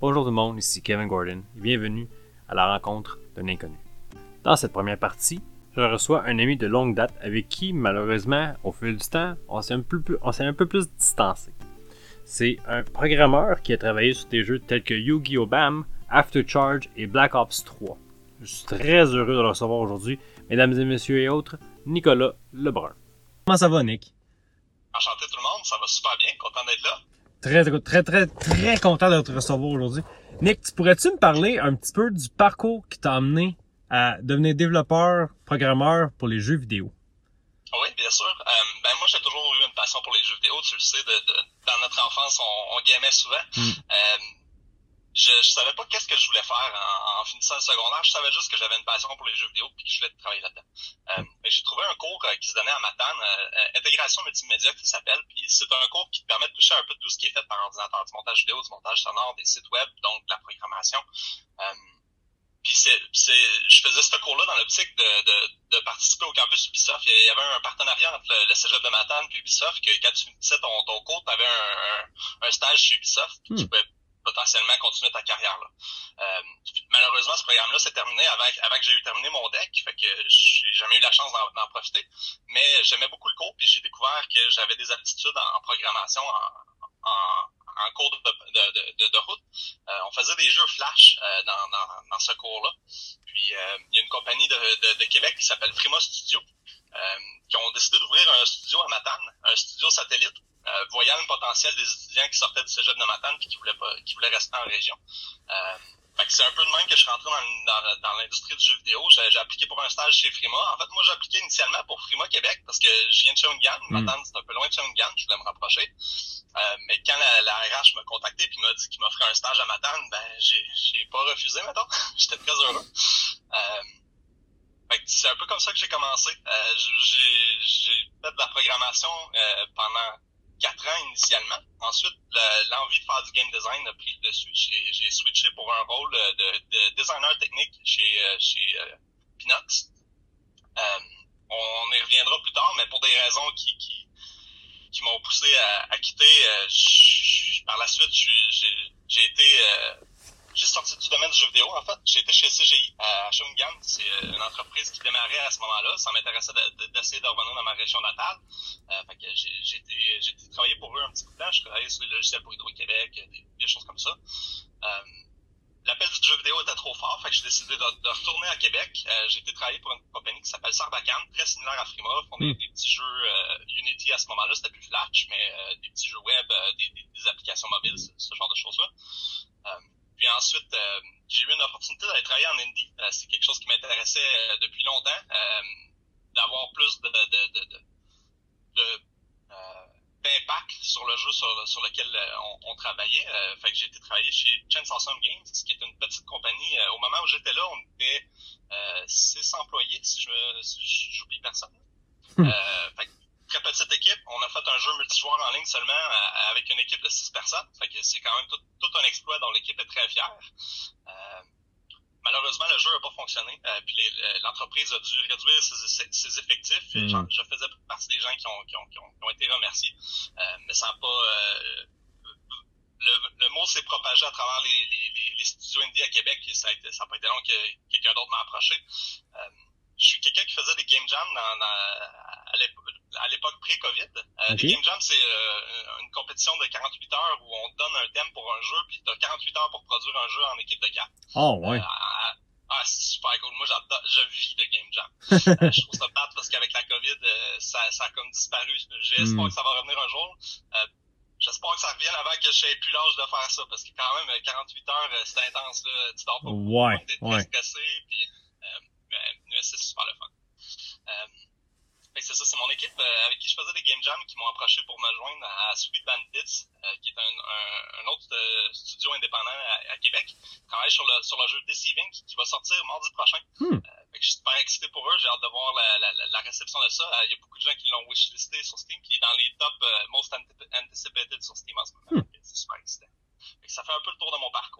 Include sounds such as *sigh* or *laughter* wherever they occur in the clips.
Bonjour tout le monde, ici Kevin Gordon et bienvenue à la rencontre d'un inconnu. Dans cette première partie, je reçois un ami de longue date avec qui, malheureusement, au fil du temps, on s'est un, peu, on s'est un peu plus distancé. C'est un programmeur qui a travaillé sur des jeux tels que Yu-Gi-Oh! Bam, After Charge et Black Ops 3. Je suis très heureux de le recevoir aujourd'hui, mesdames et messieurs et autres, Nicolas Lebrun. Comment ça va, Nick? Enchanté tout le monde, ça va super bien, content d'être là. Très, très, très, très content de te recevoir aujourd'hui. Nick, tu pourrais-tu me parler un petit peu du parcours qui t'a amené à devenir développeur, programmeur pour les jeux vidéo? Oui, bien sûr. Euh, ben moi, j'ai toujours eu une passion pour les jeux vidéo. Tu le sais, de, de, dans notre enfance, on, on gamait souvent. Mm. Euh, je, je savais pas qu'est-ce que je voulais faire en, en, finissant le secondaire. Je savais juste que j'avais une passion pour les jeux vidéo et que je voulais travailler là-dedans. Euh, j'ai trouvé un cours euh, qui se donnait à Matane, euh, intégration multimédia qui s'appelle. Puis c'est un cours qui te permet de toucher un peu tout ce qui est fait par ordinateur, du montage vidéo, du montage sonore, des sites web, donc de la programmation. Euh, puis c'est, je faisais ce cours-là dans l'optique de, de, de, participer au campus Ubisoft. Il y avait un partenariat entre le, le Cégep de Matane et Ubisoft, que quand tu finissais ton, ton cours, tu avais un, un, un, stage chez Ubisoft, puis Hmm. tu pouvais potentiellement continuer ta carrière là. Euh, malheureusement, ce programme-là s'est terminé avant, que j'ai eu terminé mon deck, fait que j'ai jamais eu la chance d'en, profiter. Mais j'aimais beaucoup le cours, puis j'ai découvert que j'avais des aptitudes en, programmation en, cours de, route. Euh, on faisait des jeux flash euh, dans, ce cours-là. Puis il y a une compagnie de, Québec qui s'appelle Prima Studio, qui ont décidé d'ouvrir un studio à Matane, un studio satellite, euh, voyant le potentiel des étudiants qui sortaient du cégep de Matane puis qui voulaient pas, qui voulaient rester en région. Euh, fait que c'est un peu de même que je suis rentré dans, dans, dans l'industrie du jeu vidéo. J'ai, appliqué pour un stage chez Frima. En fait, moi, j'ai appliqué initialement pour Frima Québec parce que je viens de Shawinigan. Mm. Matane, c'est un peu loin de Shawinigan. Je voulais me rapprocher. Euh, mais quand la, la RH m'a contacté puis m'a dit qu'il m'offrait un stage à Matane, ben, j'ai, pas refusé, maintenant. *laughs* J'étais très heureux. Euh, fait que c'est un peu comme ça que j'ai commencé. Euh, j'ai, j'ai fait de la programmation euh, pendant quatre ans initialement. Ensuite, le- l'envie de faire du game design a pris le dessus. J'ai, switché pour un rôle de, de designer technique chez, euh, chez euh, Pinox. Euh, on y reviendra plus tard, mais pour des raisons qui, qui, qui m'ont poussé à, à quitter, euh, par la suite, j'ai, été... euh, j'ai sorti du domaine du jeu vidéo, en fait. J'ai été chez CGI à Shawinigan. C'est euh, une entreprise qui démarrait à ce moment-là. Ça m'intéressait de- de- d'essayer de, revenir dans ma région natale. Euh, j'ai j'ai été, j'ai été travailler pour eux un petit peu de temps. Je travaillais sur les logiciels pour Hydro-Québec, des, des choses comme ça. Euh, L'appel du jeu vidéo était trop fort, fait que j'ai décidé de, de retourner à Québec. Euh, j'ai été travailler pour une compagnie qui s'appelle Sarbacane, très similaire à Frima. On a Mm. des petits jeux euh, Unity à ce moment-là, c'était plus Flash, mais euh, des petits jeux web, euh, des, des, applications mobiles, ce, ce genre de choses-là. Euh, puis ensuite, euh, j'ai eu une opportunité d'aller travailler en indie. Euh, c'est quelque chose qui m'intéressait euh, depuis longtemps, euh, d'avoir plus de, de, de, de, euh, d'impact sur le jeu sur, sur lequel euh, on, on travaillait. Euh, fait que j'ai été travailler chez Chance Awesome Games, qui est une petite compagnie. Au moment où j'étais là, on était six employés, si je si j'oublie personne. Euh, fait que très petite équipe. On a fait un jeu multijoueur en ligne seulement euh, avec une équipe de six personnes. Fait que c'est quand même tout, tout un exploit dont l'équipe est très fière. Euh, malheureusement, le jeu n'a pas fonctionné. Euh, puis euh, l'entreprise a dû réduire ses, ses effectifs. Mm. Je faisais partie des gens qui ont, qui ont, qui ont, qui ont été remerciés. Euh, mais ça n'a pas... euh, le, le mot s'est propagé à travers les, les, studios indie à Québec. Et ça n'a pas été long que quelqu'un d'autre m'a approché. Euh, je suis quelqu'un qui faisait des game jams dans, dans, à l'époque- pré-Covid. Euh. Les game jams, c'est euh, une compétition de 48 heures où on te donne un thème pour un jeu, puis tu as 48 heures pour produire un jeu en équipe de 4. Oh, ouais. ah, ah, c'est super cool. Moi, j'adore, je vis de game jam. *laughs* Euh, je trouve ça bad parce qu'avec la COVID, euh, ça, ça a comme disparu. J'espère Mm. que ça va revenir un jour. Euh, J'espère que ça revienne avant que je n'ai plus l'âge de faire ça, parce que quand même, euh, 48 heures, euh, c'est intense, là. Tu dors pas beaucoup, Ouais, t'es ouais. stressé, puis euh, mais, mais c'est super le fun. Euh, c'est ça, c'est mon équipe euh, avec qui je faisais des game jams qui m'ont approché pour me joindre à Sweet Bandits, euh, qui est un, un, un autre euh, studio indépendant à, à Québec. Ils travaillent sur le, sur le jeu Deceiving qui, qui va sortir mardi prochain. Hmm. Euh, fait que je suis super excité pour eux, j'ai hâte de voir la, la, la- réception de ça. Il y a beaucoup de gens qui l'ont wishlisté sur Steam, il est dans les top euh, most anticipated sur Steam en ce moment. Hmm. C'est super excitant. Fait que ça fait un peu le tour de mon parcours.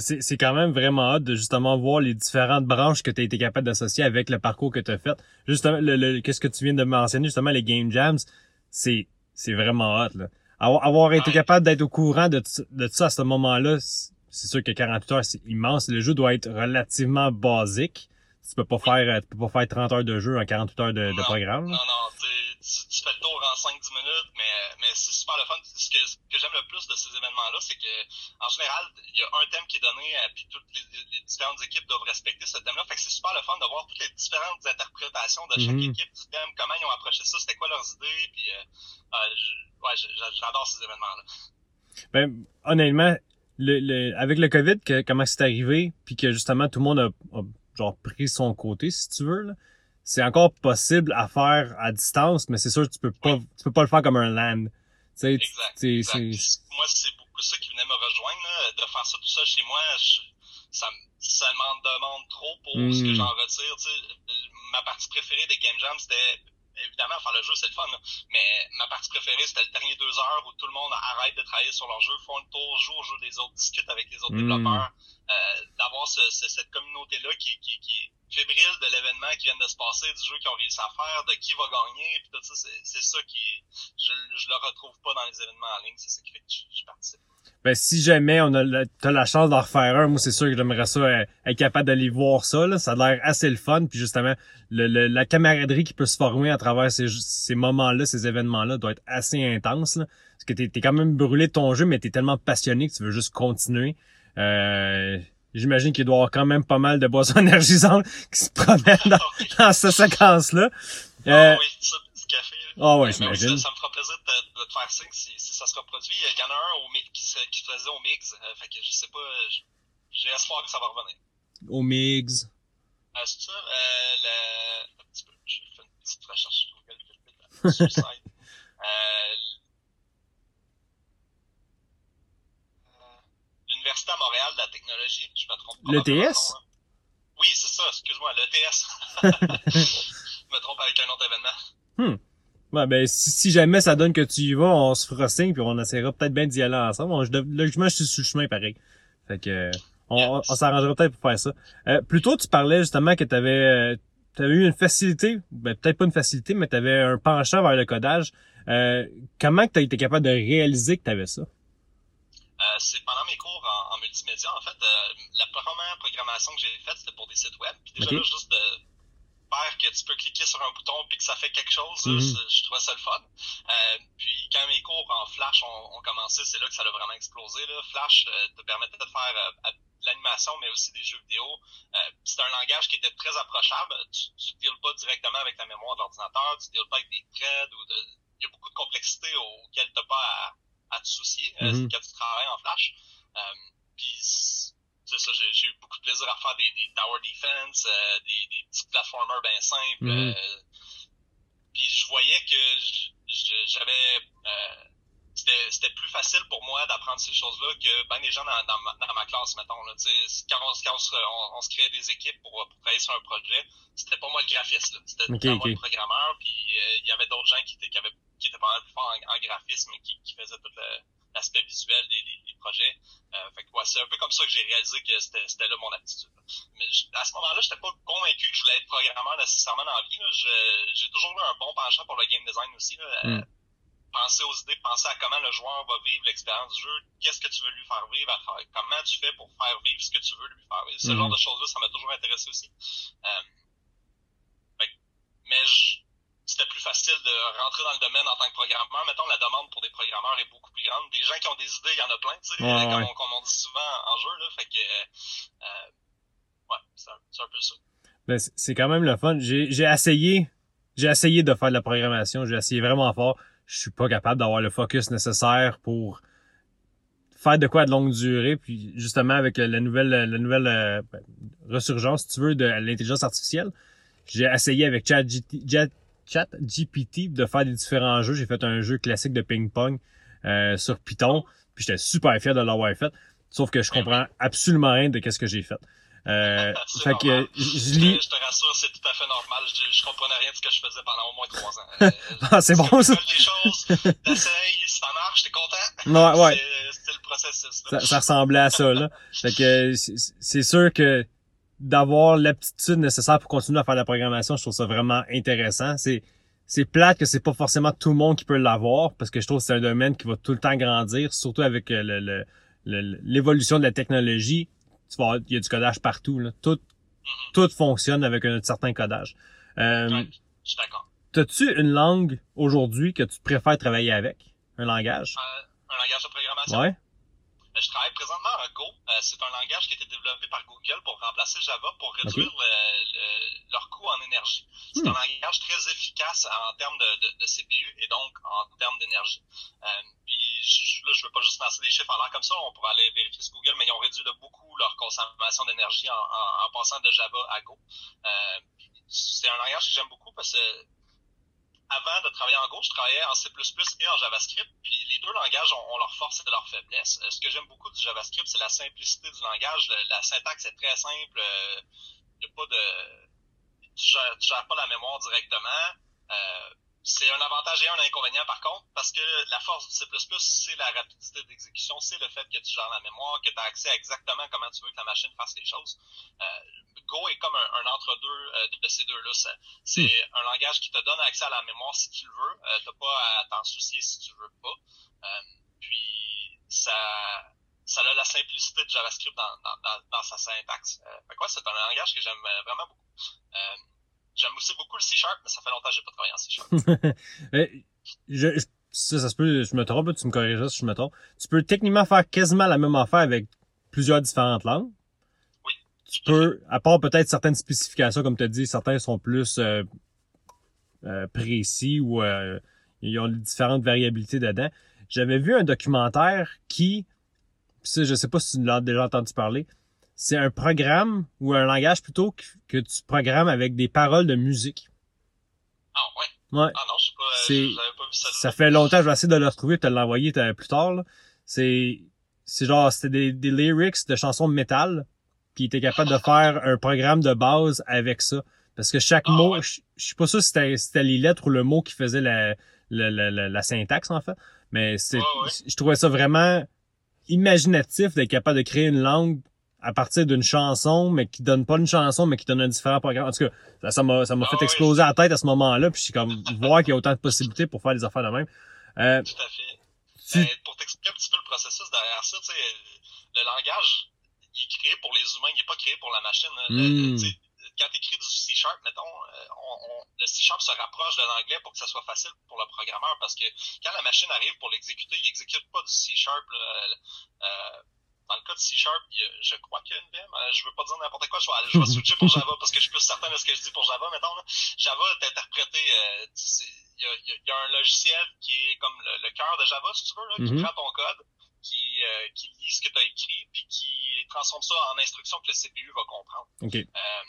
C'est, c'est quand même vraiment hâte de justement voir les différentes branches que tu as été capable d'associer avec le parcours que tu as fait. Justement, le, le- qu'est-ce que tu viens de mentionner, justement, les game jams, c'est, c'est vraiment hot, là. Avoir, avoir été capable d'être au courant de, de ça à ce moment-là, c'est sûr que 48 heures, c'est immense. Le jeu doit être relativement basique. Tu peux pas faire, euh, tu peux pas faire 30 heures de jeu en 48 heures de, de programme. Non, non, tu, tu, fais le tour en 5-10 minutes, mais, mais c'est super le fun. Ce que, ce que j'aime le plus de ces événements-là, c'est que, en général, il y a un thème qui est donné, euh, puis toutes les, les, différentes équipes doivent respecter ce thème-là. Fait que c'est super le fun de voir toutes les différentes interprétations de chaque Mhm. équipe du thème, comment ils ont approché ça, c'était quoi leurs idées, puis, euh, euh, ouais, j'adore ces événements-là. Ben, honnêtement, le, le, avec le COVID, que, comment c'est arrivé, puis que justement tout le monde a, a genre pris son côté, si tu veux, là, c'est encore possible à faire à distance, mais c'est sûr que tu peux pas, tu peux pas le faire comme un land. Tu sais, tu- Exact. Moi, c'est beaucoup ça qui venait me rejoindre, là, de faire ça tout seul chez moi. je- ça, me- ça m'en demande trop pour Mm. ce que j'en retire. Tu sais, ma partie préférée des Game Jam, c'était évidemment faire le jeu, c'est le fun, là, mais ma partie préférée, c'était le dernier deux heures où tout le monde arrête de travailler sur leur jeu, font le tour, joue au jeu des autres, discute avec les autres Mm. développeurs, euh, d'avoir ce, ce- cette communauté-là qui, qui, qui est fébrile de l'événement qui vient de se passer, du jeu qu'ils ont réussi à faire, de qui va gagner, puis tout ça, c'est, ça qui, je, je le retrouve pas dans les événements en ligne, c'est ça qui fait que je, je participe. ben, si jamais on a t'as la chance d'en refaire un, moi c'est sûr que j'aimerais ça euh, être capable d'aller voir ça, là. Ça a l'air assez le fun, puis justement, le, le- la camaraderie qui peut se former à travers ces, ces moments-là, ces événements-là, doit être assez intense, là. Parce que t'es, t'es quand même brûlé de ton jeu, mais t'es tellement passionné que tu veux juste continuer. Euh, j'imagine qu'il doit y avoir quand même pas mal de boissons *laughs* énergisantes qui se promènent dans, oui. dans cette séquence-là. Ah Euh, oui, ça, petit café. là. Ah oui, j'imagine. ça, ça me fera plaisir de, te- de te faire signe si, si ça se reproduit. Il y en a un au, qui, se, qui se faisait au mix, euh, fait que je sais pas, je- j'ai espoir que ça va revenir. Au Migs. Euh, c'est ça, euh, le... Un petit peu, j'ai fait une petite recherche sur Google. *laughs* Euh, euh, L'Université à Montréal de la technologie, je me trompe pas. L'ETS? Oui, c'est ça, excuse-moi, l'ETS. *laughs* je me trompe avec un autre événement. Ouais, ben, si, si jamais ça donne que tu y vas, on se fera signe puis on essaiera peut-être bien d'y aller ensemble. On- je, logiquement, je suis sur le chemin pareil. Fait que, euh, on, on, on s'arrangera peut-être pour faire ça. Euh, plus tôt, tu parlais justement que tu avais, eu une facilité, ben, peut-être pas une facilité, mais tu avais un penchant vers le codage. Euh, comment tu as été capable de réaliser que tu avais ça? Euh, c'est pendant mes cours multimédia, en fait, euh, la première programmation que j'ai faite, c'était pour des sites web. Puis déjà, là, juste de faire que tu peux cliquer sur un bouton puis que ça fait quelque chose, Mhm. je trouvais ça le fun. Euh, puis quand mes cours en Flash ont, ont commencé, c'est là que ça a vraiment explosé. Là. Flash euh, te permettait de faire euh, de l'animation, mais aussi des jeux vidéo. Euh, c'est un langage qui était très approchable. Tu ne deals pas directement avec la mémoire de l'ordinateur, tu ne deals pas avec des threads ou de... Il y a beaucoup de complexité auxquelles tu n'as pas à, à te soucier euh, Mhm. quand tu travailles en Flash. Euh, puis c'est ça, j'ai eu beaucoup de plaisir à faire des, des tower defense, euh, des, des petits platformers bien simples. Mhm. euh, puis je voyais que j'avais euh, c'était c'était plus facile pour moi d'apprendre ces choses-là que ben des gens dans, dans, ma, dans ma classe, mettons. Là, Tu sais, quand on, quand on, se, on, on se créait des équipes pour, pour travailler sur un projet, c'était pas moi le graphiste, là. c'était Ok, moi le programmeur, puis euh, il y avait d'autres gens qui étaient, qui, avaient, qui étaient pas mal plus forts en, en graphisme et qui, qui faisaient tout le- l'aspect visuel des, des, des projets. Euh, fait que ouais, c'est un peu comme ça que j'ai réalisé que c'était c'était là mon aptitude. Mais je- à ce moment-là, j'étais pas convaincu que je voulais être programmeur nécessairement dans la vie. J'ai toujours eu un bon penchant pour le game design aussi. Là. Euh, penser aux idées, penser à comment le joueur va vivre l'expérience du jeu, qu'est-ce que tu veux lui faire vivre à travers, comment tu fais pour faire vivre ce que tu veux lui faire vivre. Ce Mhm. genre de choses-là, ça m'a toujours intéressé aussi. Euh, fait mais je- c'était plus facile de rentrer dans le domaine en tant que programmeur. Mettons, la demande pour des programmeurs est beaucoup plus grande. Des gens qui ont des idées, il y en a plein, tu sais, Ouais, comme, ouais. On, comme on dit souvent en jeu, là. Fait que, euh, ouais, c'est un, peu ça. Ben, c'est- quand même le fun. J'ai j'ai essayé, j'ai essayé de faire de la programmation. J'ai essayé vraiment fort. Je suis pas capable d'avoir le focus nécessaire pour faire de quoi de longue durée. Puis justement avec la nouvelle, la nouvelle euh, ben, resurgence, si tu veux, de l'intelligence artificielle, j'ai essayé avec ChatGPT Chat GPT de faire des différents jeux. J'ai fait un jeu classique de ping-pong euh, sur Python. Puis j'étais super fier de l'avoir fait. Sauf que je comprends absolument rien de qu'est-ce que j'ai fait. Euh, fait que normal. je, je lis. Je, te rassure, c'est tout à fait normal. Je, je comprenais rien de ce que je faisais pendant au moins trois ans. *laughs* Euh, Ah, c'est bon, ça. Tu fais des choses, t'essayes, si ça marche, t'es content. Ouais, ouais. C'est- le processus. là. Ça, ça ressemblait à ça, là. Fait que c'est sûr que d'avoir l'aptitude nécessaire pour continuer à faire de la programmation, je trouve ça vraiment intéressant. C'est c'est plate que c'est pas forcément tout le monde qui peut l'avoir parce que je trouve que c'est un domaine qui va tout le temps grandir, surtout avec euh, le, le, le- l'évolution de la technologie, tu il y a du codage partout. Là. Tout, Mhm. tout fonctionne avec un certain codage. Euh, Ouais, je suis d'accord. T'as-tu une langue aujourd'hui que tu préfères travailler avec? Un langage? Euh, un langage de programmation? Ouais. Je travaille présentement en Go. Euh, c'est un langage qui a été développé par Google pour remplacer Java pour réduire le- le- leur coût en énergie. C'est Hmm. un langage très efficace en termes de, de- de CPU et donc en termes d'énergie. Euh, puis je, je- là, je veux pas juste lancer des chiffres en l'air comme ça. On pourra aller vérifier sur Google, mais ils ont réduit de beaucoup leur consommation d'énergie en, en- en passant de Java à Go. Euh, c'est un langage que j'aime beaucoup parce que avant de travailler en Go, je travaillais en C++ et en JavaScript. Puis les deux langages ont, ont leurs forces et leurs faiblesses. Euh, ce que j'aime beaucoup du JavaScript, c'est la simplicité du langage. La syntaxe est très simple. Il y a pas de, tu gères, gères pas la mémoire directement. Euh, c'est un avantage et un inconvénient par contre, parce que la force du C++, c'est la rapidité d'exécution, c'est le fait que tu gères la mémoire, que tu as accès à exactement comment tu veux que la machine fasse les choses. Euh, Go est comme un, un entre-deux euh, de ces deux-là. C'est un langage qui te donne accès à la mémoire si tu le veux. Euh, t'as pas à t'en soucier si tu veux pas. Euh, puis ça, ça a la simplicité de JavaScript dans, dans, dans, dans sa syntaxe. Euh, ouais, c'est un langage que j'aime euh, vraiment beaucoup. J'aime aussi beaucoup le C Sharp, mais ça fait longtemps que j'ai pas travaillé en C Sharp. *laughs* Euh, je, je- ça, ça se peut, je me trompe, tu me corrigeras si je me trompe. Tu peux techniquement faire quasiment la même affaire avec plusieurs différentes langues. Oui. Tu peux, à part peut-être certaines spécifications, comme tu as dit, certains sont plus euh, euh, précis ou euh, ils ont différentes variabilités dedans. J'avais vu un documentaire qui, je sais pas si tu l'as déjà entendu parler, c'est un programme ou un langage plutôt que, que tu programmes avec des paroles de musique. Ah ouais. Ouais. Ah non, je sais pas. euh, C'est- pas vu ça. Ça fait longtemps, je vais essayer de le retrouver, te l'envoyer euh, plus tard. C'est, c'est genre, c'était des, des lyrics de chansons de métal, qui étaient capables de faire un programme de base avec ça. Parce que chaque Ah, mot, ouais. je, je suis pas sûr si c'était, les lettres ou le mot qui faisait la, la, la, la, la syntaxe, en fait. Mais c'est, Ouais, ouais. je trouvais ça vraiment imaginatif d'être capable de créer une langue à partir d'une chanson, mais qui donne pas une chanson, mais qui donne un différent programme. En tout cas, ça, m'a, ça m'a Ah, fait exploser la tête à ce moment-là, puis je suis comme, voir qu'il y a autant de possibilités pour faire des affaires de même. Euh, Tout à fait. tu- Euh, pour t'expliquer un petit peu le processus derrière ça, tu sais, le langage, il est créé pour les humains, il n'est pas créé pour la machine. hein. Le- Mm. sais, quand tu écris du C-Sharp, mettons, euh, on, on- le C-Sharp se rapproche de l'anglais pour que ça soit facile pour le programmeur parce que quand la machine arrive pour l'exécuter, il exécute pas du C-Sharp. euh, dans le cas de y a- je crois qu'il y a une VM. euh, je veux pas dire n'importe quoi. Je vais, je vais switcher pour Java parce que je suis plus certain de ce que je dis pour Java, mettons. Là. Java est interprété. euh, tu sais, il y a, il y a- il y a un logiciel qui est comme le, le cœur de Java, si tu veux, là, qui Mhm. prend ton code, qui, euh, qui lit ce que tu as écrit, puis qui transforme ça en instruction que le CPU va comprendre. OK. Euh,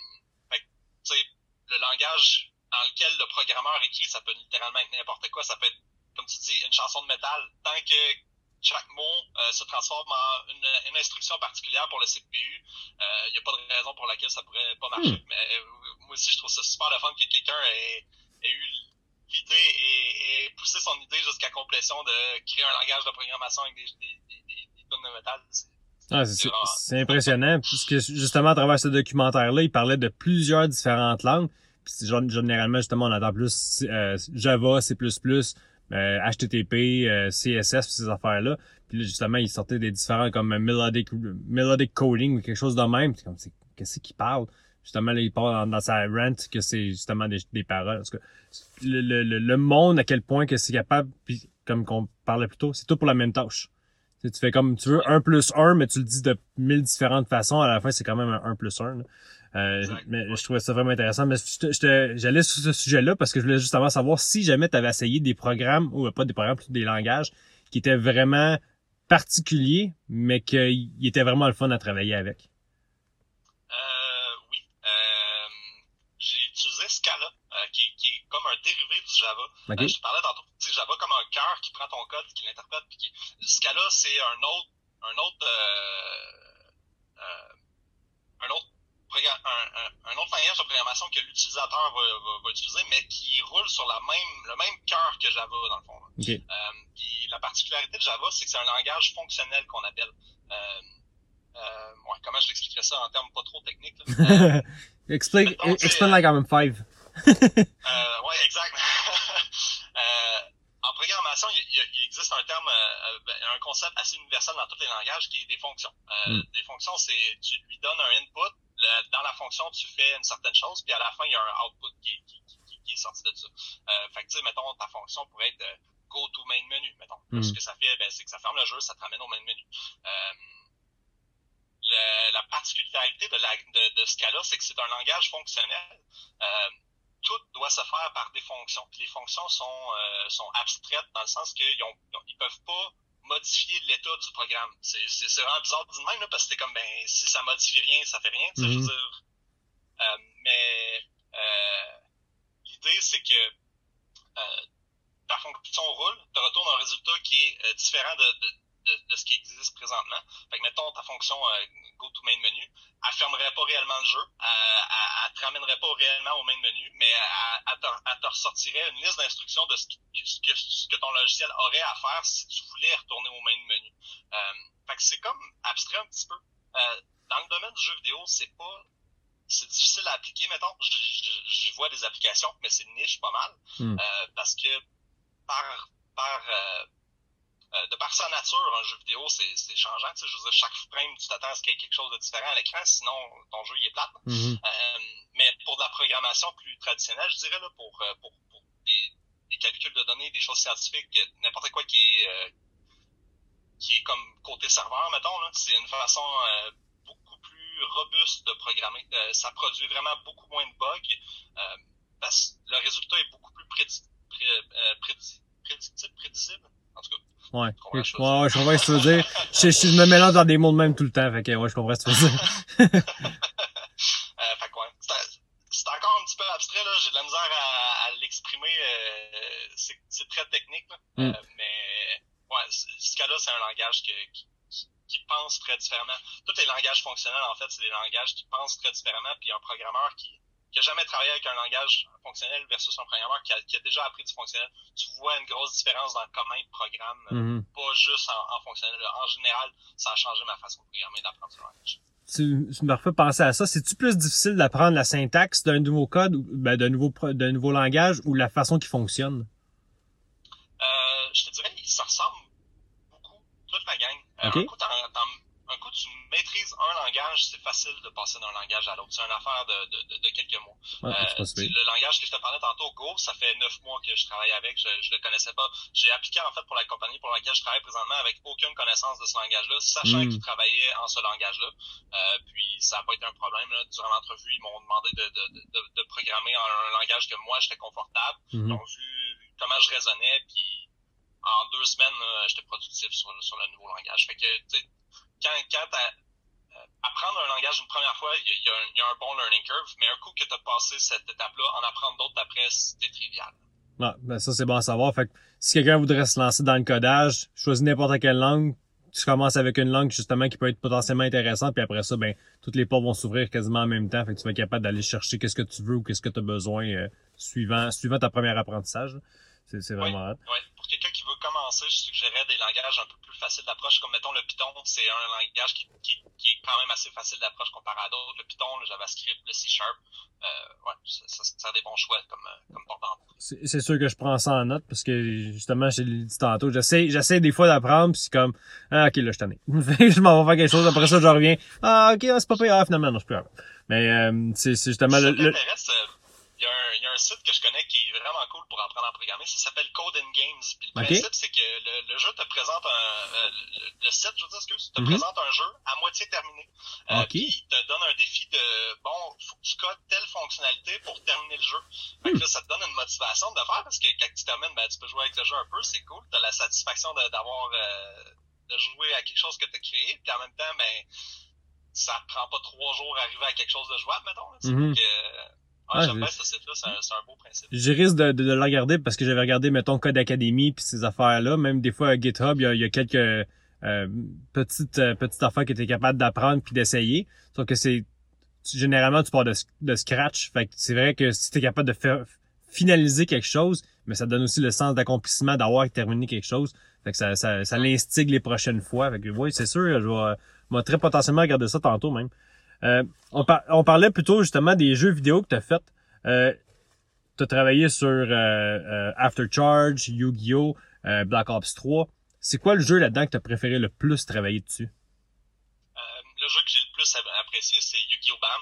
fait que, tu sais, le langage dans lequel le programmeur écrit, ça peut littéralement être n'importe quoi. Ça peut être, comme tu dis, une chanson de métal. Tant que chaque mot euh, se transforme en une, une instruction particulière pour le CPU, il n'y a pas de raison pour laquelle ça pourrait pas marcher. Mais euh, moi aussi, je trouve ça super le fun que quelqu'un ait, ait eu l'idée et, et poussé son idée jusqu'à complétion de créer un langage de programmation avec des, des, des, des, tonnes de métal. C'est- Ah, c'est, impressionnant, puisque justement, à travers ce documentaire-là, il parlait de plusieurs différentes langues. Puis généralement, justement, on entend plus euh, Java, C++, euh, HTTP, euh, CSS, ces affaires-là. Puis là, justement, il sortait des différents comme melodic, melodic coding ou quelque chose de même. C'est comme, qu'est-ce qu'il parle? Justement, là, il parle dans, sa rant que c'est justement des, des paroles. Tout cas, le, le, le, monde, à quel point que c'est capable, puis comme qu'on parlait plus tôt, c'est tout pour la même tâche. Tu, tu fais comme tu veux 1 plus 1, mais tu le dis de mille différentes façons. À la fin, c'est quand même un 1 plus 1. là. Euh, mais je trouvais ça vraiment intéressant. Mais j'allais sur ce sujet-là parce que je voulais justement savoir si jamais tu avais essayé des programmes, ou euh, pas des programmes, plutôt des langages, qui étaient vraiment particuliers, mais qu'ils étaient vraiment le fun à travailler avec. Euh, oui. Euh, j'ai utilisé Scala, euh, qui, est- qui est comme un dérivé du Java. Euh, je parlais tantôt, tu sais, Java comme un cœur qui prend ton code, qui l'interprète, puis qui... Scala, c'est un autre, un autre, euh, euh, un autre un, autre langage de programmation que l'utilisateur va, va, va utiliser, mais qui roule sur la même, le même cœur que Java, dans le fond. Euh, puis la particularité de Java, c'est que c'est un langage fonctionnel qu'on appelle. Euh, euh, ouais, comment je l'expliquerais ça en termes pas trop techniques? *laughs* Explain, mettons, explain like I'm five. *laughs* ouais, exact. *laughs* en programmation, il, il, existe un terme, ben, un concept assez universel dans tous les langages qui est des fonctions. Euh, mm. Des fonctions, c'est tu lui donnes un input, dans la fonction, tu fais une certaine chose, puis à la fin, il y a un output qui, qui, qui, qui est sorti de ça. Euh, fait que, tu sais, mettons, ta fonction pourrait être euh, go to main menu, mettons. Mm. Ce que ça fait, ben, c'est que ça ferme le jeu, ça te ramène au main menu. Euh, le, la particularité de, la, de, de ce cas-là, c'est que c'est un langage fonctionnel. Euh, tout doit se faire par des fonctions. Puis les fonctions sont, euh, sont abstraites dans le sens qu'ils ont, ils peuvent pas modifier l'état du programme. C'est, c'est, c'est vraiment bizarre du même, là, parce que c'est comme, ben, si ça modifie rien, ça fait rien, tu sais, je veux mhm. dire. Euh, mais euh, l'idée, c'est que euh, ta fonction roule, te retourne un résultat qui est euh, différent de, de, de, de, ce qui existe présentement. Fait que, mettons, ta fonction euh, go to main menu, elle fermerait pas réellement le jeu, elle, elle, elle te ramènerait pas réellement au main menu, mais elle, elle, te, elle te ressortirait une liste d'instructions de ce, que, ce que ton logiciel aurait à faire si tu voulais retourner au main menu. Euh, fait que c'est comme abstrait un petit peu. Euh, dans le domaine du jeu vidéo, c'est pas c'est difficile à appliquer, mettons. Je vois des applications, mais c'est niche pas mal. Mm. Euh, parce que par par euh, euh, de par sa nature, un jeu vidéo, c'est changeant. Tu sais, je veux dire, chaque frame, tu t'attends à ce qu'il y ait quelque chose de différent à l'écran, sinon ton jeu il est plate. Mm-hmm. Euh, mais pour de la programmation plus traditionnelle, je dirais, là, pour, euh, pour, pour des, des, calculs de données, des choses scientifiques, n'importe quoi qui est euh, qui est comme côté serveur, mettons, c'est une façon euh, beaucoup plus robuste de programmer. ça produit vraiment beaucoup moins de bugs parce que le résultat est beaucoup plus prédi pré, prédi prédictible, prédisible. En tout cas, Ouais. Ouais, je comprends ce que tu veux dire. Je, je, me mélange dans des mots de même tout le temps, fait que ouais, je comprends ce que tu veux dire. *laughs* euh, fait que ouais. C'est encore un petit peu abstrait, là. J'ai de la misère à, à l'exprimer. Euh, c'est très technique, là. Mm. Euh, mais ouais, ce cas-là, c'est un langage que, qui, qui pense très différemment. Tous les langages fonctionnels, en fait, c'est des langages qui pensent très différemment, puis un programmeur qui qui a jamais travaillé avec un langage fonctionnel versus un programmeur qui a, qui a déjà appris du fonctionnel, tu vois une grosse différence dans comment il programme, mm -hmm. pas juste en, en, fonctionnel. En général, ça a changé ma façon de programmer d'apprendre ce langage. Tu, tu me refais penser à ça. C'est-tu plus difficile d'apprendre la syntaxe d'un nouveau code, ou ben, d'un nouveau, d'un nouveau langage, ou la façon qu'il fonctionne? Euh, je te dirais, ça ressemble beaucoup, toute la gang. Euh, okay. un coup, un coup, tu maîtrises un langage, c'est facile de passer d'un langage à l'autre. C'est une affaire de, de, de, quelques mois. Ouais, euh, le langage que je te parlais tantôt, Go, ça fait neuf mois que je travaille avec. Je, je le connaissais pas. J'ai appliqué en fait pour la compagnie pour laquelle je travaille présentement avec aucune connaissance de ce langage-là, sachant mm. qu'ils travaillaient en ce langage-là. Euh, puis ça n'a pas été un problème. Là. Durant l'entrevue, ils m'ont demandé de, programmer en un langage que moi j'étais confortable. Mm. Ils ont vu comment je raisonnais, puis en deux semaines, j'étais productif sur, sur le nouveau langage. Fait que, quand, quand euh, apprendre un langage une première fois, il y, y, y, a un bon learning curve, mais un coup que tu as passé cette étape-là, en apprendre d'autres après, c'était trivial. Ah, ben ça c'est bon à savoir. Fait que si quelqu'un voudrait se lancer dans le codage, choisis n'importe quelle langue, tu commences avec une langue justement qui peut être potentiellement intéressante, puis après ça, ben toutes les portes vont s'ouvrir quasiment en même temps. Fait que tu vas être capable d'aller chercher qu'est-ce que tu veux ou qu'est-ce que tu as besoin euh, suivant suivant ta première apprentissage. C'est vraiment oui, oui. Pour quelqu'un qui veut commencer, je suggérerais des langages un peu plus faciles d'approche, comme mettons le Python, c'est un langage qui, qui, qui, est quand même assez facile d'approche comparé à d'autres. Le Python, le JavaScript, le C Sharp, euh, ouais, ça, ça, ça a des bons choix comme, comme porte C'est sûr que je prends ça en note parce que justement, j'ai dit tantôt, j'essaie, j'essaie des fois d'apprendre, puis c'est comme Ah ok là je t'en ai. *laughs* je m'en vais faire quelque chose, après ça je reviens. Ah ok, c'est pas pire, ah, finalement non, je peux. Mais euh, c'est justement le. le... Euh, il y, a un, il y a un site que je connais qui est vraiment cool pour apprendre à programmer. Ça s'appelle Code and Games. Puis le okay. principe, c'est que le, le, jeu te présente un... Euh, le, le, site, je veux dire, excuse, te mm -hmm. présente un jeu à moitié terminé. Euh, okay. Puis il te donne un défi de, bon, faut que tu codes telle fonctionnalité pour terminer le jeu. Fait que là, ça te donne une motivation de faire parce que quand tu termines, ben, tu peux jouer avec le jeu un peu, c'est cool. Tu as la satisfaction d'avoir... Euh, de jouer à quelque chose que tu as créé. Puis en même temps, ben, ça prend pas trois jours à arriver à quelque chose de jouable, mettons. Mm -hmm. que, ah, ah, j'aime bien ce site-là, c'est un, un, beau principe. Je risque de, de, de, le regarder parce que j'avais regardé, mettons, Code Academy puis ces affaires-là. Même des fois, à GitHub, il y a, il y a quelques euh, petites, euh, petites affaires que tu es capable d'apprendre puis d'essayer. Sauf que c'est généralement, tu pars de, de scratch. Fait que c'est vrai que si tu es capable de faire finaliser quelque chose, mais ça donne aussi le sens d'accomplissement d'avoir terminé quelque chose. Fait que ça, ça, ça l'instigue les prochaines fois. Fait que oui, c'est sûr, je vais, je vais très potentiellement regarder ça tantôt même. Euh, on, par on, parlait plutôt justement des jeux vidéo que tu as fait. Euh, tu as travaillé sur euh, euh, After Charge, Yu-Gi-Oh! Black Ops 3. C'est quoi le jeu là-dedans que tu as préféré le plus travailler dessus? Le jeu que j'ai le plus apprécié, c'est Yu-Gi-Oh! Bam.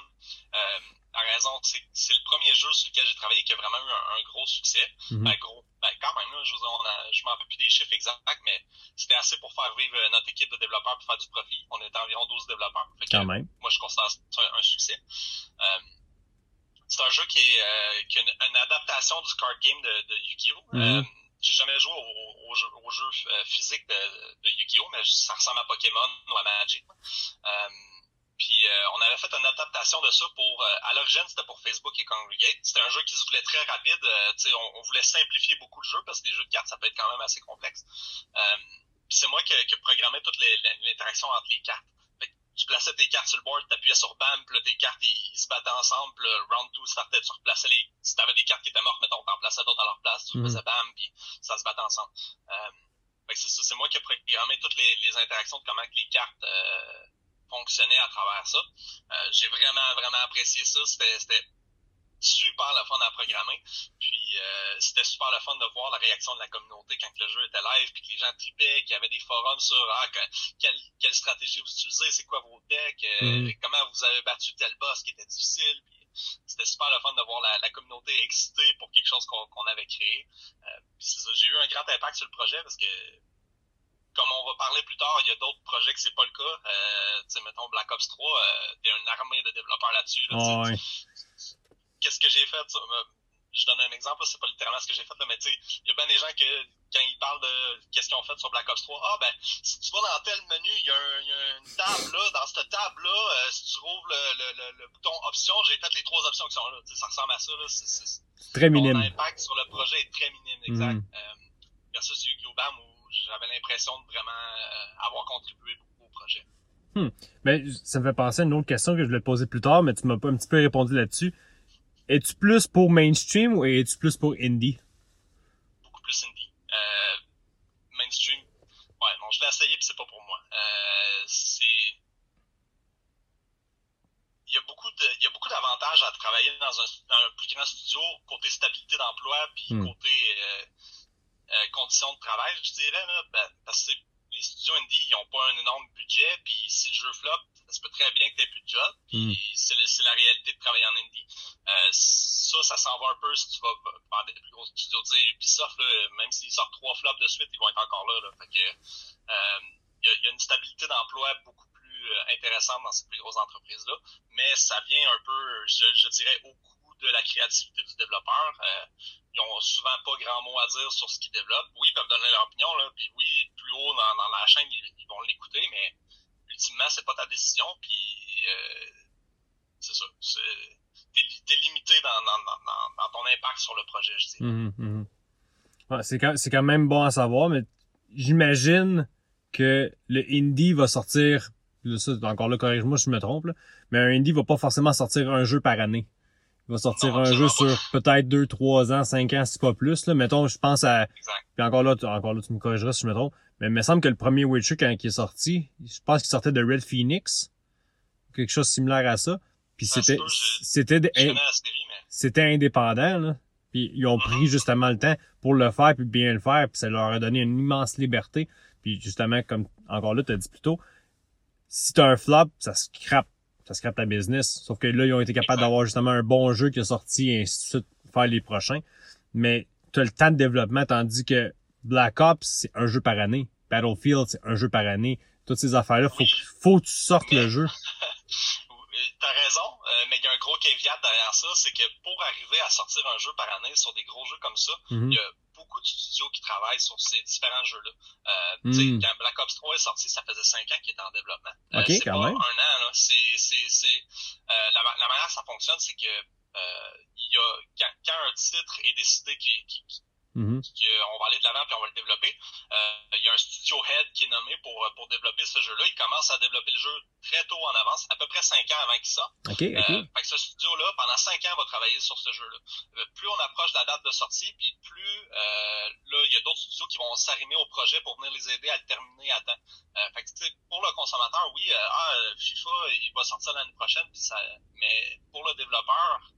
Euh, la raison, c'est c'est le premier jeu sur lequel j'ai travaillé qui a vraiment eu un, gros succès. Mhm. Ben, gros, ben, quand même, là, je, je m'en rappelle plus des chiffres exacts, mais c'était assez pour faire vivre notre équipe de développeurs pour faire du profit. On était environ 12 développeurs. Fait que, quand même. Moi, je considère ça un, succès. Euh, c'est un jeu qui est euh, qui a une, adaptation du card game de, de Yu-Gi-Oh! Mhm. Euh, j'ai jamais joué au, au, jeu, au jeu euh, physique de, de Yu-Gi-Oh! mais ça ressemble à Pokémon ou à Magic. Euh, puis euh, on avait fait une adaptation de ça pour euh, à l'origine c'était pour Facebook et Congregate. C'était un jeu qui se voulait très rapide. Euh, on, on, voulait simplifier beaucoup le jeu parce que les jeux de cartes ça peut être quand même assez complexe. Euh, puis c'est moi qui, qui programmais toute l'interaction entre les cartes. Fait que tu plaçais tes cartes sur le board, t'appuyais sur BAM, puis là, tes cartes ils, se battaient ensemble. Puis round 2 startait, tu replaçais les. Si t'avais des cartes qui étaient mortes, mettons, t'en plaçais d'autres à leur place, tu mm faisais BAM, puis ça se battait ensemble. Euh, c'est moi qui ai programmé toutes les, les interactions de comment que les cartes fonctionnait à travers ça. Euh, j'ai vraiment, vraiment apprécié ça. C'était super le fun à programmer. Puis euh, c'était super le fun de voir la réaction de la communauté quand le jeu était live, puis que les gens tripaient, qu'il y avait des forums sur ah, quelle, quelle stratégie vous utilisez, c'est quoi vos decks, euh, mm-hmm. comment vous avez battu tel boss qui était difficile. C'était super le fun de voir la, la communauté excitée pour quelque chose qu'on avait créé. Euh, j'ai eu un grand impact sur le projet parce que comme on va parler plus tard, il y a d'autres projets que c'est pas le cas. Euh, tu sais, mettons Black Ops 3, euh, t'es une armée de développeurs là-dessus. Là, oh, ouais. Qu'est-ce que j'ai fait? Euh, je donne un exemple, c'est pas littéralement ce que j'ai fait, là, mais tu sais, il y a bien des gens que, quand ils parlent de qu'est-ce qu'ils ont fait sur Black Ops 3, ah ben, si tu vas dans tel menu, il y, a un, y a une table là, dans cette table-là, euh, si tu trouves le, le, le, bouton option, j'ai fait les trois options qui sont là. sais, ça ressemble à ça, là. C'est, très minime. L'impact sur le projet est très minime, exact. Mm. Euh, versus Yu-Gi-Oh! Bam j'avais l'impression de vraiment euh, avoir contribué beaucoup au projet. Hmm. Ben, ça me fait penser à une autre question que je voulais te poser plus tard, mais tu m'as pas un petit peu répondu là-dessus. Es-tu plus pour mainstream ou es-tu plus pour indie? Beaucoup plus indie. Euh, mainstream, ouais, non, je l'ai essayé puis c'est pas pour moi. Euh, c'est il y a beaucoup de, il y a beaucoup d'avantages à travailler dans un, dans un plus grand studio côté stabilité d'emploi puis hmm. côté euh, euh, conditions de travail, je dirais, là, ben, parce que les studios indie, ils ont pas un énorme budget, puis si le jeu flop, ça se peut très bien que tu plus de job, puis mm. c'est la réalité de travailler en indie. Euh, ça, ça s'en va un peu si tu vas vers des plus gros studios. Tu sais, Ubisoft, là, même s'ils sortent trois flops de suite, ils vont être encore là. là. Fait que, euh, il y, a, y, a, une stabilité d'emploi beaucoup plus intéressante dans ces plus grosses entreprises-là, mais ça vient un peu, je, je dirais, au coût de la créativité du développeur. Euh, ils ont souvent pas grand mot à dire sur ce qu'ils développent. Oui, ils peuvent donner leur opinion, là, puis oui, plus haut dans, la chaîne, ils, vont l'écouter, mais ultimement, c'est pas ta décision, puis euh, c'est ça. T'es es limité dans, ton impact sur le projet, je dis. Mmh, mmh. C'est quand, même bon à savoir, mais j'imagine que le indie va sortir, ça, encore là, corrige-moi si je me trompe, mais un indie va pas forcément sortir un jeu par année. Il va sortir un jeu sur peut-être 2, 3 ans, 5 ans, si pas plus. Là. Mettons, je pense à. Puis encore là, tu, encore là, tu me corrigeras si je me trompe. Mais il me semble que le premier Witcher, quand il est sorti, je pense qu'il sortait de Red Phoenix. Quelque chose similaire à ça. Puis c'était. C'était C'était indépendant, là. Puis ils ont pris mm-hmm. justement le temps pour le faire puis bien le faire. Puis ça leur a donné une immense liberté. Puis justement, comme encore là, tu as dit plus tôt, si t'as un flop, ça scrape ça scrape ta business. Sauf que là, ils ont été capables d'avoir justement un bon jeu qui est sorti et ainsi de suite, faire les prochains. Mais tu as le temps de développement, tandis que Black Ops, c'est un jeu par année. Battlefield, c'est un jeu par année. Toutes ces affaires-là, faut, faut que tu sortes le jeu. *laughs* T'as raison, mais il y a un gros caveat derrière ça, c'est que pour arriver à sortir un jeu par année sur des gros jeux comme ça, mm-hmm. il y a beaucoup de studios qui travaillent sur ces différents jeux-là. Euh, mm. Quand Black Ops 3 est sorti, ça faisait 5 ans qu'il était en développement. Euh, quand pas même. un an, là. C'est, c'est, c'est, euh, la, la manière que ça fonctionne, c'est que euh, il y a, quand, quand un titre est décidé qui, qui, Mm on va aller de l'avant puis on va le développer. Euh, il y a un studio head qui est nommé pour, pour développer ce jeu-là. Il commence à développer le jeu très tôt en avance, à peu près cinq ans avant qu'il sorte. Okay, okay. Euh, fait que ce studio-là, pendant cinq ans, va travailler sur ce jeu-là. Euh, plus on approche de la date de sortie, puis plus euh, là, il y a d'autres studios qui vont s'arrimer au projet pour venir les aider à le terminer à temps. Euh, fait que, pour le consommateur, oui, euh, ah, FIFA, il va sortir l'année prochaine, puis ça, mais pour le développeur,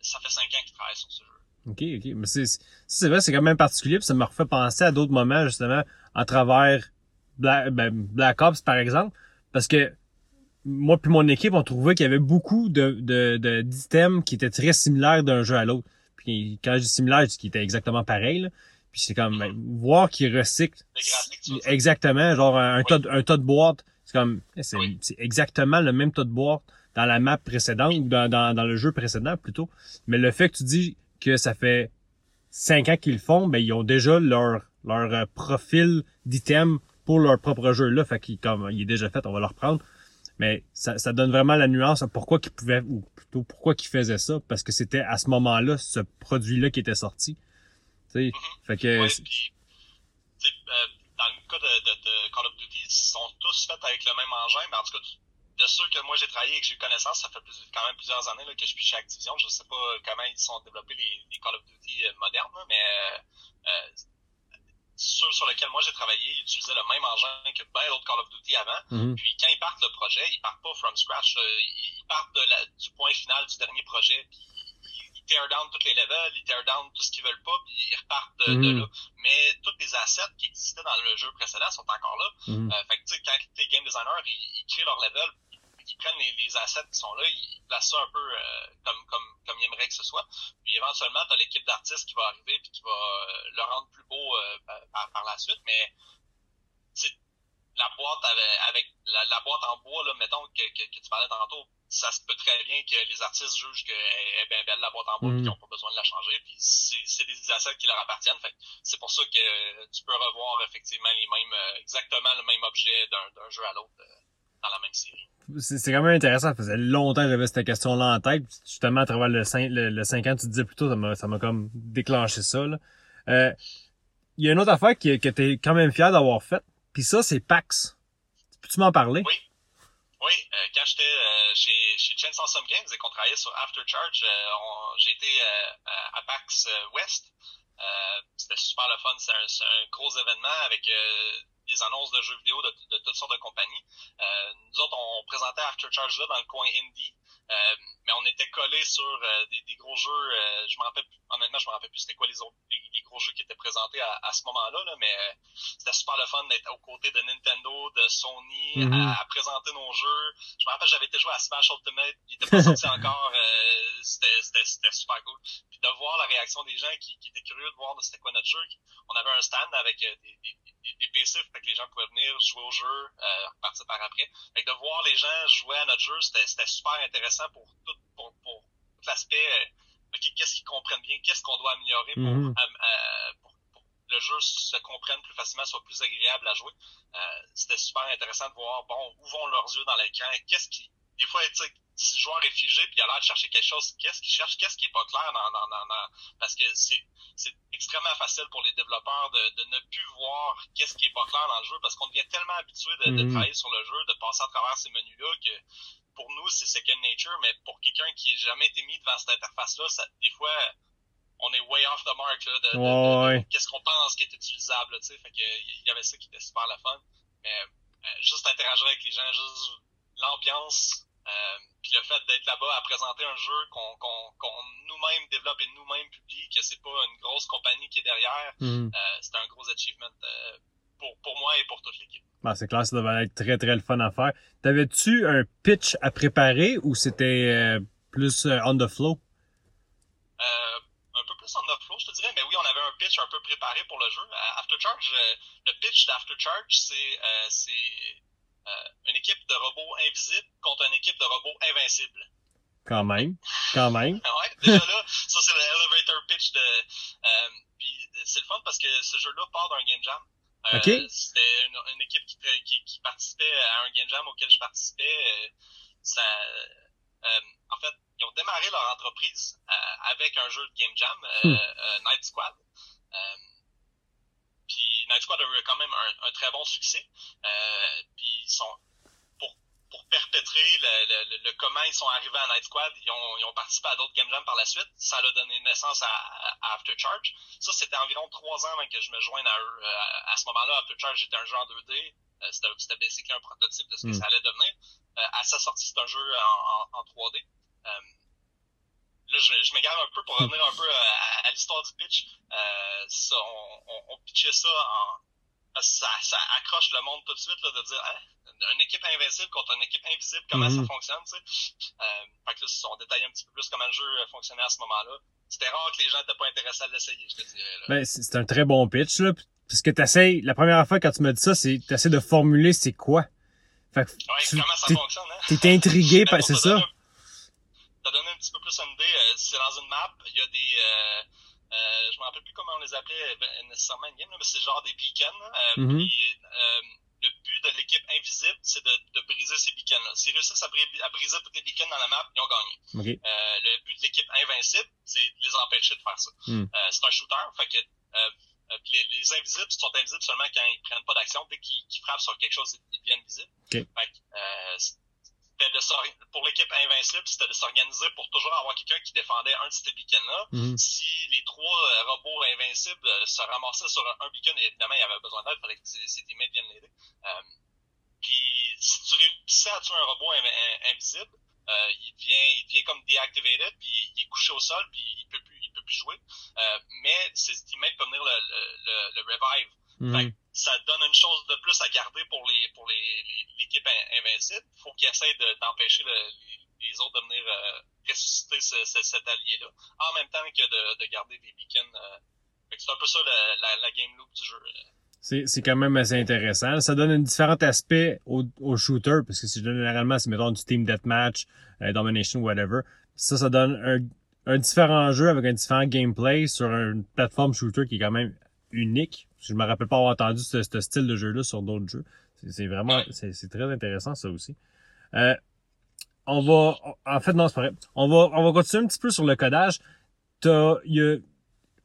ça fait cinq ans qu'il travaille sur ce jeu. Ok, ok. Mais c'est, c'est vrai, c'est quand même particulier, puis ça me refait penser à d'autres moments, justement, à travers Black, ben, Black Ops, par exemple, parce que moi puis mon équipe, on trouvait qu'il y avait beaucoup de, de, d'items qui étaient très similaires d'un jeu à l'autre. Puis quand je dis similaire, c'est qui était exactement pareil, là. Puis c'est comme, ben, voir qu'ils recyclent. Exactement, genre un, tas, de, un tas de boîtes. C'est comme, c'est, c'est exactement le même tas de boîtes dans la map précédente ou dans, dans, dans le jeu précédent plutôt. Mais le fait que tu dis que ça fait cinq ans qu'ils le font, ben ils ont déjà leur leur euh, profil d'item pour leur propre jeu là, fait qu'il comme il est déjà fait, on va le reprendre. Mais ça, ça donne vraiment la nuance à pourquoi qu'ils pouvaient ou plutôt pourquoi qu'ils faisaient ça parce que c'était à ce moment-là ce produit là qui était sorti. Tu sais, mm-hmm. fait que ouais, puis, euh, dans le cas de, de, de, Call of Duty, ils sont tous faits avec le même engin, mais en tout cas de ceux que moi j'ai travaillé et que j'ai eu connaissance, ça fait quand même plusieurs années là, que je suis chez Activision. Je sais pas comment ils sont développés les, les Call of Duty euh, modernes, mais euh, euh, ceux sur lesquels moi j'ai travaillé, ils utilisaient le même engin que bien d'autres Call of Duty avant. Mhm. Puis quand ils partent le projet, ils partent pas from scratch. Ils partent de la, du point final du dernier projet. Puis ils tear down tous les levels, ils tear down tout ce qu'ils veulent pas, puis ils repartent de, de mhm. là. Mais tous les assets qui existaient dans le jeu précédent sont encore là. Euh, fait que tu sais, quand tes game designers, ils, ils créent leur level ils prennent les, les, assets qui sont là, ils placent ça un peu euh, comme, comme, comme ils aimeraient que ce soit. Puis éventuellement, tu as l'équipe d'artistes qui va arriver puis qui va euh, le rendre plus beau euh, par, par, la suite. Mais la boîte avec, avec la, la, boîte en bois, là, mettons que, que, que, tu parlais tantôt, ça se peut très bien que les artistes jugent qu'elle est bien belle la boîte en bois mm. qu'ils n'ont pas besoin de la changer. Puis c'est des assets qui leur appartiennent. Fait c'est pour ça que tu peux revoir effectivement les mêmes exactement le même objet d'un jeu à l'autre dans la même série c'est quand même intéressant. Ça faisait longtemps que j'avais cette question-là en tête. Justement, à travers le 5, le, 5 ans, tu disais plutôt, ça m'a, ça m'a comme déclenché ça. Là. Euh, il y a une autre affaire qui, que tu es quand même fier d'avoir faite. Puis ça, c'est PAX. Peux-tu m'en parler? Oui. Oui, euh, quand j'étais euh, chez, chez Chainsaw Some Games et qu'on travaillait sur Aftercharge, euh, j'ai été euh, à PAX West. c'était super le fun. C'est un, un, gros événement avec des annonces de jeux vidéo de, de toutes sortes de compagnies. Euh, nous autres, on présentait Aftercharge là dans le coin indie, mais on était collés sur euh, des, des, gros jeux. Euh, je me rappelle, honnêtement, je me rappelle plus c'était quoi les autres, les, gros jeux qui étaient présentés à, à ce moment-là, là, mais euh, c'était super le fun d'être aux côtés de Nintendo, de Sony, mm-hmm. à, présenter nos jeux. Je me rappelle, j'avais été joué à Smash Ultimate, il était pas sorti *laughs* encore. c'était super cool. Puis de voir la réaction des gens qui, qui étaient curieux de voir c'était quoi notre jeu. On avait un stand avec des, des des, des PC, fait que les gens pouvaient venir jouer au jeu, euh, repartir par après. Fait que de voir les gens jouer à notre jeu, c'était super intéressant pour tout, pour, pour tout l'aspect, euh, qu'est-ce qu'ils comprennent bien, qu'est-ce qu'on doit améliorer pour, mm -hmm. euh, pour, pour, le jeu se comprenne plus facilement, soit plus agréable à jouer. Euh, c'était super intéressant de voir, bon, où vont leurs yeux dans l'écran, qu'est-ce qui, des fois, si le joueur est figé puis il a l'air de chercher quelque chose, qu'est-ce qu'il cherche, qu'est-ce qui est pas clair dans, dans, dans, dans parce que c'est c'est extrêmement facile pour les développeurs de, de ne plus voir qu'est-ce qui est pas clair dans le jeu parce qu'on devient tellement habitué de, de, mhm. travailler sur le jeu, de passer à travers ces menus-là que pour nous c'est second nature, mais pour quelqu'un qui n'a jamais été mis devant cette interface-là, ça, des fois on est way off the mark là, de, ouais. qu'est-ce qu'on pense qui est utilisable, tu sais, fait que il y avait ça qui était super le fun, mais euh, juste interagir avec les gens, juste l'ambiance euh, puis le fait d'être là-bas à présenter un jeu qu'on qu'on qu'on nous-mêmes développe et nous-mêmes publie, que c'est pas une grosse compagnie qui est derrière, mm. euh, c'est un gros achievement euh, pour, pour moi et pour toute l'équipe. Ben, c'est clair, ça devait être très très le fun à faire. T'avais-tu un pitch à préparer ou c'était euh, plus euh, on the flow? Euh, un peu plus on the flow, je te dirais, mais oui, on avait un pitch un peu préparé pour le jeu. After Charge, le pitch d'After Charge, c'est c'est une équipe de robots invisibles contre une équipe de robots invincibles. Quand même, quand même. *laughs* ouais, déjà là, ça c'est l'elevator pitch de. Puis c'est le fun parce que ce jeu-là part d'un game jam. Euh, okay. C'était une, une, équipe qui, qui, qui, participait à un game jam auquel je participais. Euh, ça, euh, en fait, ils ont démarré leur entreprise euh, avec un jeu de game jam, hmm. Night Squad. Puis Night Squad a eu quand même un, un très bon succès. Euh, puis ils sont pour perpétrer le, le, le, comment ils sont arrivés à Night Squad, ils ont, ils ont participé à d'autres game jams par la suite. Ça a donné naissance à, à After Charge. Ça, c'était environ trois ans avant que je me joigne à eux. Euh, à ce moment-là, After Charge était un jeu en 2D. Euh, c'était, c'était basically un prototype de ce que mm. ça allait devenir. Euh, à sa sortie, c'est un jeu en, en, en 3D. Euh, là, je, je m'égare un peu pour revenir un peu à, à l'histoire du pitch. Ça, on, on, on pitchait ça en ça, ça accroche le monde tout de suite là, de dire hein, une équipe invincible contre une équipe invisible, comment Mhm. ça fonctionne, tu sais. Euh, fait que là, on détaillait un petit peu plus comment le jeu fonctionnait à ce moment-là. C'était rare que les gens n'étaient pas intéressés à l'essayer, je te dirais. Là. Ben, c'est un très bon pitch, là. Parce que t'essayes, la première fois quand tu m'as dit ça, c'est t'essaies de formuler c'est quoi. Fait que ouais, tu- comment ça fonctionne, hein? t'es intrigué *laughs* par, c'est ça? T'as donné un petit peu plus une idée. euh, c'est dans une map, il y a des... Euh, euh, je me rappelle plus comment on les appelait euh, nécessairement une game, là, mais c'est genre des beacons. euh, Mhm. puis, euh, le but de l'équipe invisible, c'est de, de briser ces beacons-là. S'ils réussissent à, bri- à briser tous les beacons dans la map, ils ont gagné. Euh, le but de l'équipe invincible, c'est de les empêcher de faire ça. Hmm. Euh, c'est un shooter, fait que euh, puis les, les invisibles sont invisibles seulement quand ils prennent pas d'action. Dès qu'ils frappent sur quelque chose, ils deviennent visibles. Ok. Fait que, euh, c'était de s'or- pour l'équipe invincible, c'était de s'organiser pour toujours avoir quelqu'un qui défendait un de ces beacons-là. Mhm. Si les trois euh, robots invincibles euh, se ramassaient sur un, un beacon, et évidemment, il y avait besoin d'aide, il fallait que ses, ses teammates viennent l'aider. Euh, puis si tu réussissais à tuer un robot inv- in- invisible, euh, il devient il devient comme deactivated, puis il est couché au sol, puis il peut plus il peut plus jouer. Euh, mais ses teammates peuvent venir le, le, le, le revive. Mhm. que ça donne une chose de plus à garder pour les pour les les- l'équipe in- invincible. Faut qu'ils essayent de- d'empêcher le- les, les autres de venir euh, ressusciter ce- ce- cet allié-là, en même temps que de, de garder des beacons. Euh, c'est un peu ça la, la, la game loop du jeu. euh. C'est, c'est quand même assez intéressant. Ça donne un différent aspect au, au shooter, parce que c'est généralement, c'est mettons du team deathmatch, euh, domination, whatever. Ça, ça donne un, un différent jeu avec un différent gameplay sur une plateforme shooter qui est quand même unique. Je me rappelle pas avoir entendu ce, ce style de jeu-là sur d'autres jeux. C'est, vraiment, c'est, très intéressant, ça aussi. Euh, on va, en fait, non, c'est pas vrai. On va, on va continuer un petit peu sur le codage. T'as, il y a,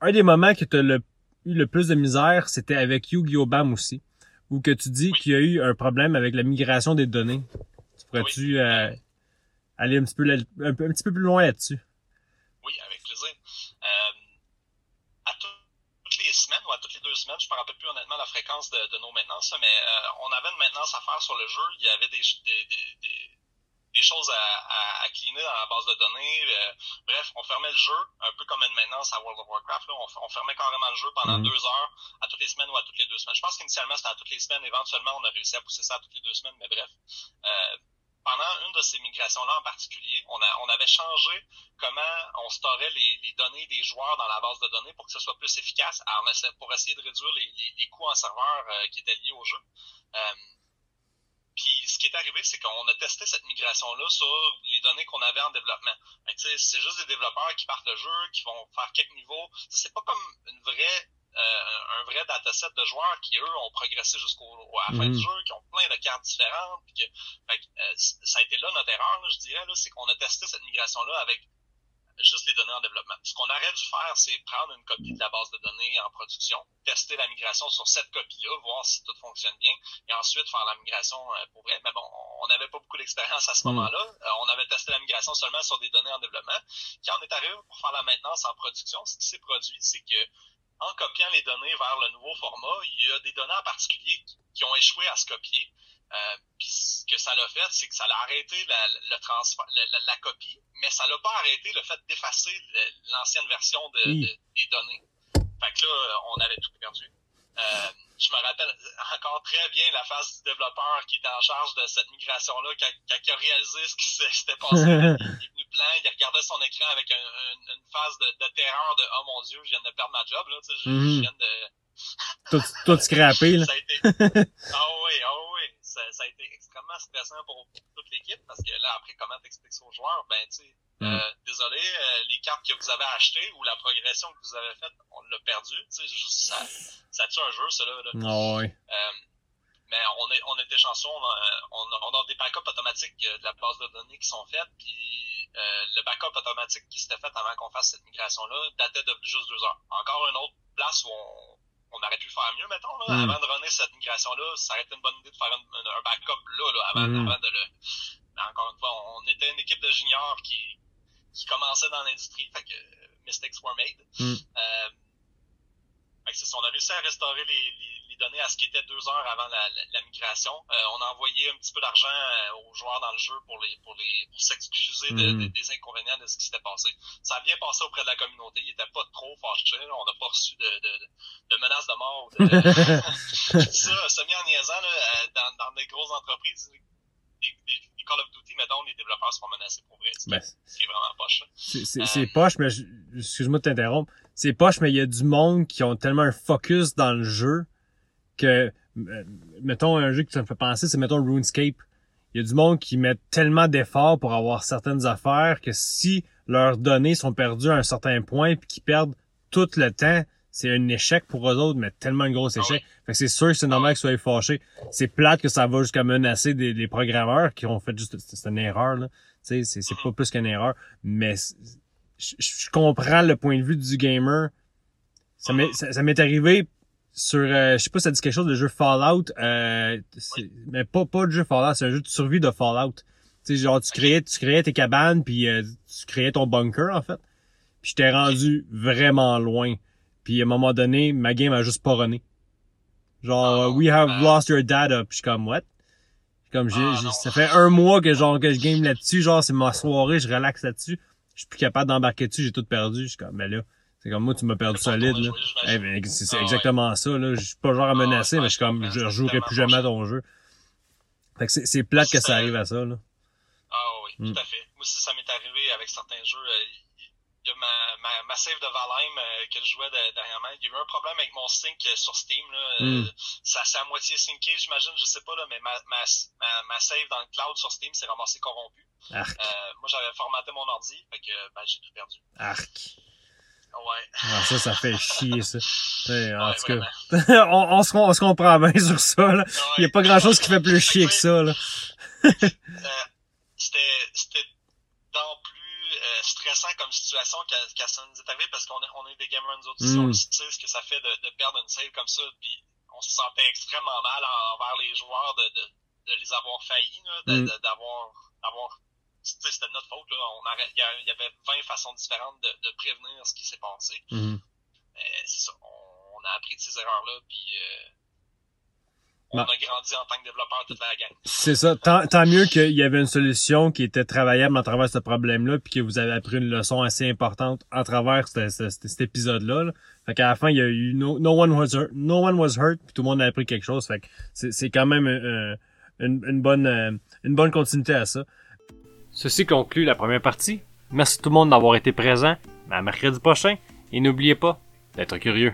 un des moments que t'as le, eu le plus de misère, c'était avec Yu-Gi-Oh! BAM aussi. Où que tu dis Oui. qu'il y a eu un problème avec la migration des données. Tu pourrais-tu, euh, aller un petit peu, là- un, peu- un petit peu plus loin là-dessus? Oui, avec plaisir. Euh, à tout- toutes les semaines ou à toutes les deux semaines, je me rappelle plus honnêtement la fréquence de, de nos maintenances, mais euh, on avait une maintenance à faire sur le jeu. Il y avait des, des, des, des, choses à, à, à cleaner dans la base de données. Euh, bref, on fermait le jeu, un peu comme une maintenance à World of Warcraft. Là. On, on fermait carrément le jeu pendant Mhm. deux heures, à toutes les semaines ou à toutes les deux semaines. Je pense qu'initialement, c'était à toutes les semaines. Éventuellement, on a réussi à pousser ça à toutes les deux semaines, mais bref. Euh, pendant une de ces migrations-là en particulier, on, avait changé comment on storait les, données des joueurs dans la base de données pour que ce soit plus efficace pour essayer de réduire les, coûts en serveur euh, qui étaient liés au jeu. Euh, puis ce qui est arrivé, c'est qu'on a testé cette migration-là sur les données qu'on avait en développement. C'est juste des développeurs qui partent le jeu, qui vont faire quelques niveaux. C'est pas comme une vraie un vrai dataset de joueurs qui, eux, ont progressé jusqu'au à la fin Mhm. du jeu, qui ont plein de cartes différentes. Puis que, fait euh, ça a été là notre erreur, là, je dirais, là, c'est qu'on a testé cette migration-là avec juste les données en développement. Ce qu'on aurait dû faire, c'est prendre une copie de la base de données en production, tester la migration sur cette copie-là, voir si tout fonctionne bien, et ensuite faire la migration euh, pour vrai. Mais bon, on n'avait pas beaucoup d'expérience à ce Mm. moment-là. Euh, on avait testé la migration seulement sur des données en développement. Quand on est arrivé pour faire la maintenance en production, ce qui s'est produit, c'est que en copiant les données vers le nouveau format, il y a des données en particulier qui- ont échoué à se copier. Euh, puis ce que ça l'a fait, c'est que ça a arrêté la, le transfert, la, la- la copie, mais ça l'a pas arrêté le fait d'effacer l'ancienne version de, Oui. de- des données. Fait que là, on avait tout perdu. Euh, je me rappelle encore très bien la phase du développeur qui était en charge de cette migration-là, quand, quand il a réalisé ce qui s'était passé. il, *laughs* est venu blanc, il regardait son écran avec un- un- une phase de, de terreur de « Oh mon Dieu, je viens de perdre ma job, là, tu sais, je, Mhm. je viens de... *laughs* » Tout, tout scrappé, là. Ça a été... *laughs* Ah oui, ah oui, ça, ça a été extrêmement stressant pour toute l'équipe parce que là, après, comment t'expliques ça aux joueurs? Ben, tu sais, Mm. euh, désolé, euh, les cartes que vous avez achetées ou la progression que vous avez faite, on l'a perdu. Tu sais, je- ça, ça tue un jeu, là. Ah ouais. Euh, mais on, est, on était chanceux, on a, on, a, on a des backups automatiques de la base de données qui sont faites, puis euh, le backup automatique qui s'était fait avant qu'on fasse cette migration-là datait de juste deux heures. Encore une autre place où on, on aurait pu faire mieux, mettons, là, Mm. avant de runner cette migration-là, ça aurait été une bonne idée de faire un, un- un backup là, là avant, Mm. avant de le... Mais encore une fois, on était une équipe de juniors qui, qui commençait dans l'industrie, fait que euh, mistakes were made. Mm. Euh, c'est ça, on a réussi à restaurer les, les, les, données à ce qui était deux heures avant la, la, migration. Euh, on a envoyé un petit peu d'argent euh, aux joueurs dans le jeu pour les pour les pour s'excuser de, Mhm. des inconvénients de ce qui s'était passé. Ça a bien passé auprès de la communauté. Ils étaient pas trop fâchés. On n'a pas reçu de, de, de menaces de mort. ou De, *laughs* *laughs* dis ça semi en niaisant là, euh, dans, dans des grosses entreprises. Les, les Call of Duty, mettons, les développeurs se font menacer pour vrai. Ce qui, Ben, ce qui est vraiment poche. c'est- c'est Euh. c'est poche, mais je- excuse-moi de t'interrompre. C'est poche, mais il y a du monde qui ont tellement un focus dans le jeu que, mettons, un jeu qui ça me fait penser, c'est mettons RuneScape. Il y a du monde qui met tellement d'efforts pour avoir certaines affaires que si leurs données sont perdues à un certain point puis qu'ils perdent tout le temps, c'est un échec pour eux autres, mais tellement un gros Ah échec. Fait que c'est sûr que c'est normal qu'ils soient fâchés. C'est plate que ça va jusqu'à menacer des, des programmeurs qui ont fait juste, c'est une erreur, là. Tu sais, c'est, c'est pas plus qu'une erreur. Mais je, comprends le point de vue du gamer. Ça m'est, ça, ça m'est arrivé sur, euh, je sais pas si ça dit quelque chose, le jeu Fallout, euh, mais pas, pas le jeu Fallout, c'est un jeu de survie de Fallout. Tu sais, genre, tu créais, tu créais tes cabanes, puis euh, tu créais ton bunker, en fait. Puis j'étais rendu vraiment loin. Puis à un moment donné, ma game a juste pas runné. Genre, Ah, we have lost your data. Puis je suis comme, what? Comme j'ai, Ah, ça fait un mois que genre que je game là-dessus, genre c'est ma soirée, je relaxe là-dessus. Je suis plus capable d'embarquer dessus, j'ai tout perdu. Je suis comme, mais là, c'est comme moi, tu m'as perdu solide, là. jouer, Eh ben, c'est Ah, ouais. exactement ça, là. Je suis pas genre à menacer, mais je suis comme, je rejouerai plus jamais à ton jeu. Fait que c'est, c'est plate que ça Ça- arrive à ça, là. Ah oui, Mm. tout à fait. Moi aussi, ça m'est arrivé avec certains jeux. Il y a ma, ma, ma save de Valheim euh, que je jouais de- dernièrement. Il y a eu un problème avec mon sync euh, sur Steam. Là. Euh, Mm. ça c'est à moitié synché, j'imagine, je sais pas, là, mais ma, ma, ma, ma save dans le cloud sur Steam s'est ramassée corrompue. Arc, Euh, moi, j'avais formaté mon ordi, fait que ben, j'ai tout perdu. arc. Ouais. Ah, ça, ça fait chier, ça. *laughs* En tout cas, *laughs* on, on, se, on se comprend bien sur ça, là. Il y a pas grand chose qui fait plus chier que ça, là. Euh, c'était dans plus euh, stressant comme situation qu'à qu'à ça nous est arrivé parce qu'on est, on est des gamers nous autres aussi, Mm. on sait ce que ça fait de, de perdre une save comme ça, puis on se sentait extrêmement mal en- envers les joueurs de, de, de les avoir faillis, Mm. de- d'avoir d'avoir tu sais, c'était de notre faute, là. On il y, avait 20 façons différentes de, de prévenir ce qui s'est passé. Mais c'est ça, on, on a appris de ces erreurs-là, puis euh, on a grandi en tant que développeur toute la gang. C'est ça. Tant, tant mieux qu'il y avait une solution qui était travaillable à travers ce problème-là, puis que vous avez appris une leçon assez importante à travers ce- ce- ce- cet épisode-là. là. Fait qu'à la fin, il y a eu no, no one was hurt, no one was hurt, puis tout le monde a appris quelque chose. Fait que c'est, c'est quand même euh, une, une bonne euh, une bonne continuité à ça. Ceci conclut la première partie. Merci tout le monde d'avoir été présent. À mercredi prochain. Et n'oubliez pas d'être curieux.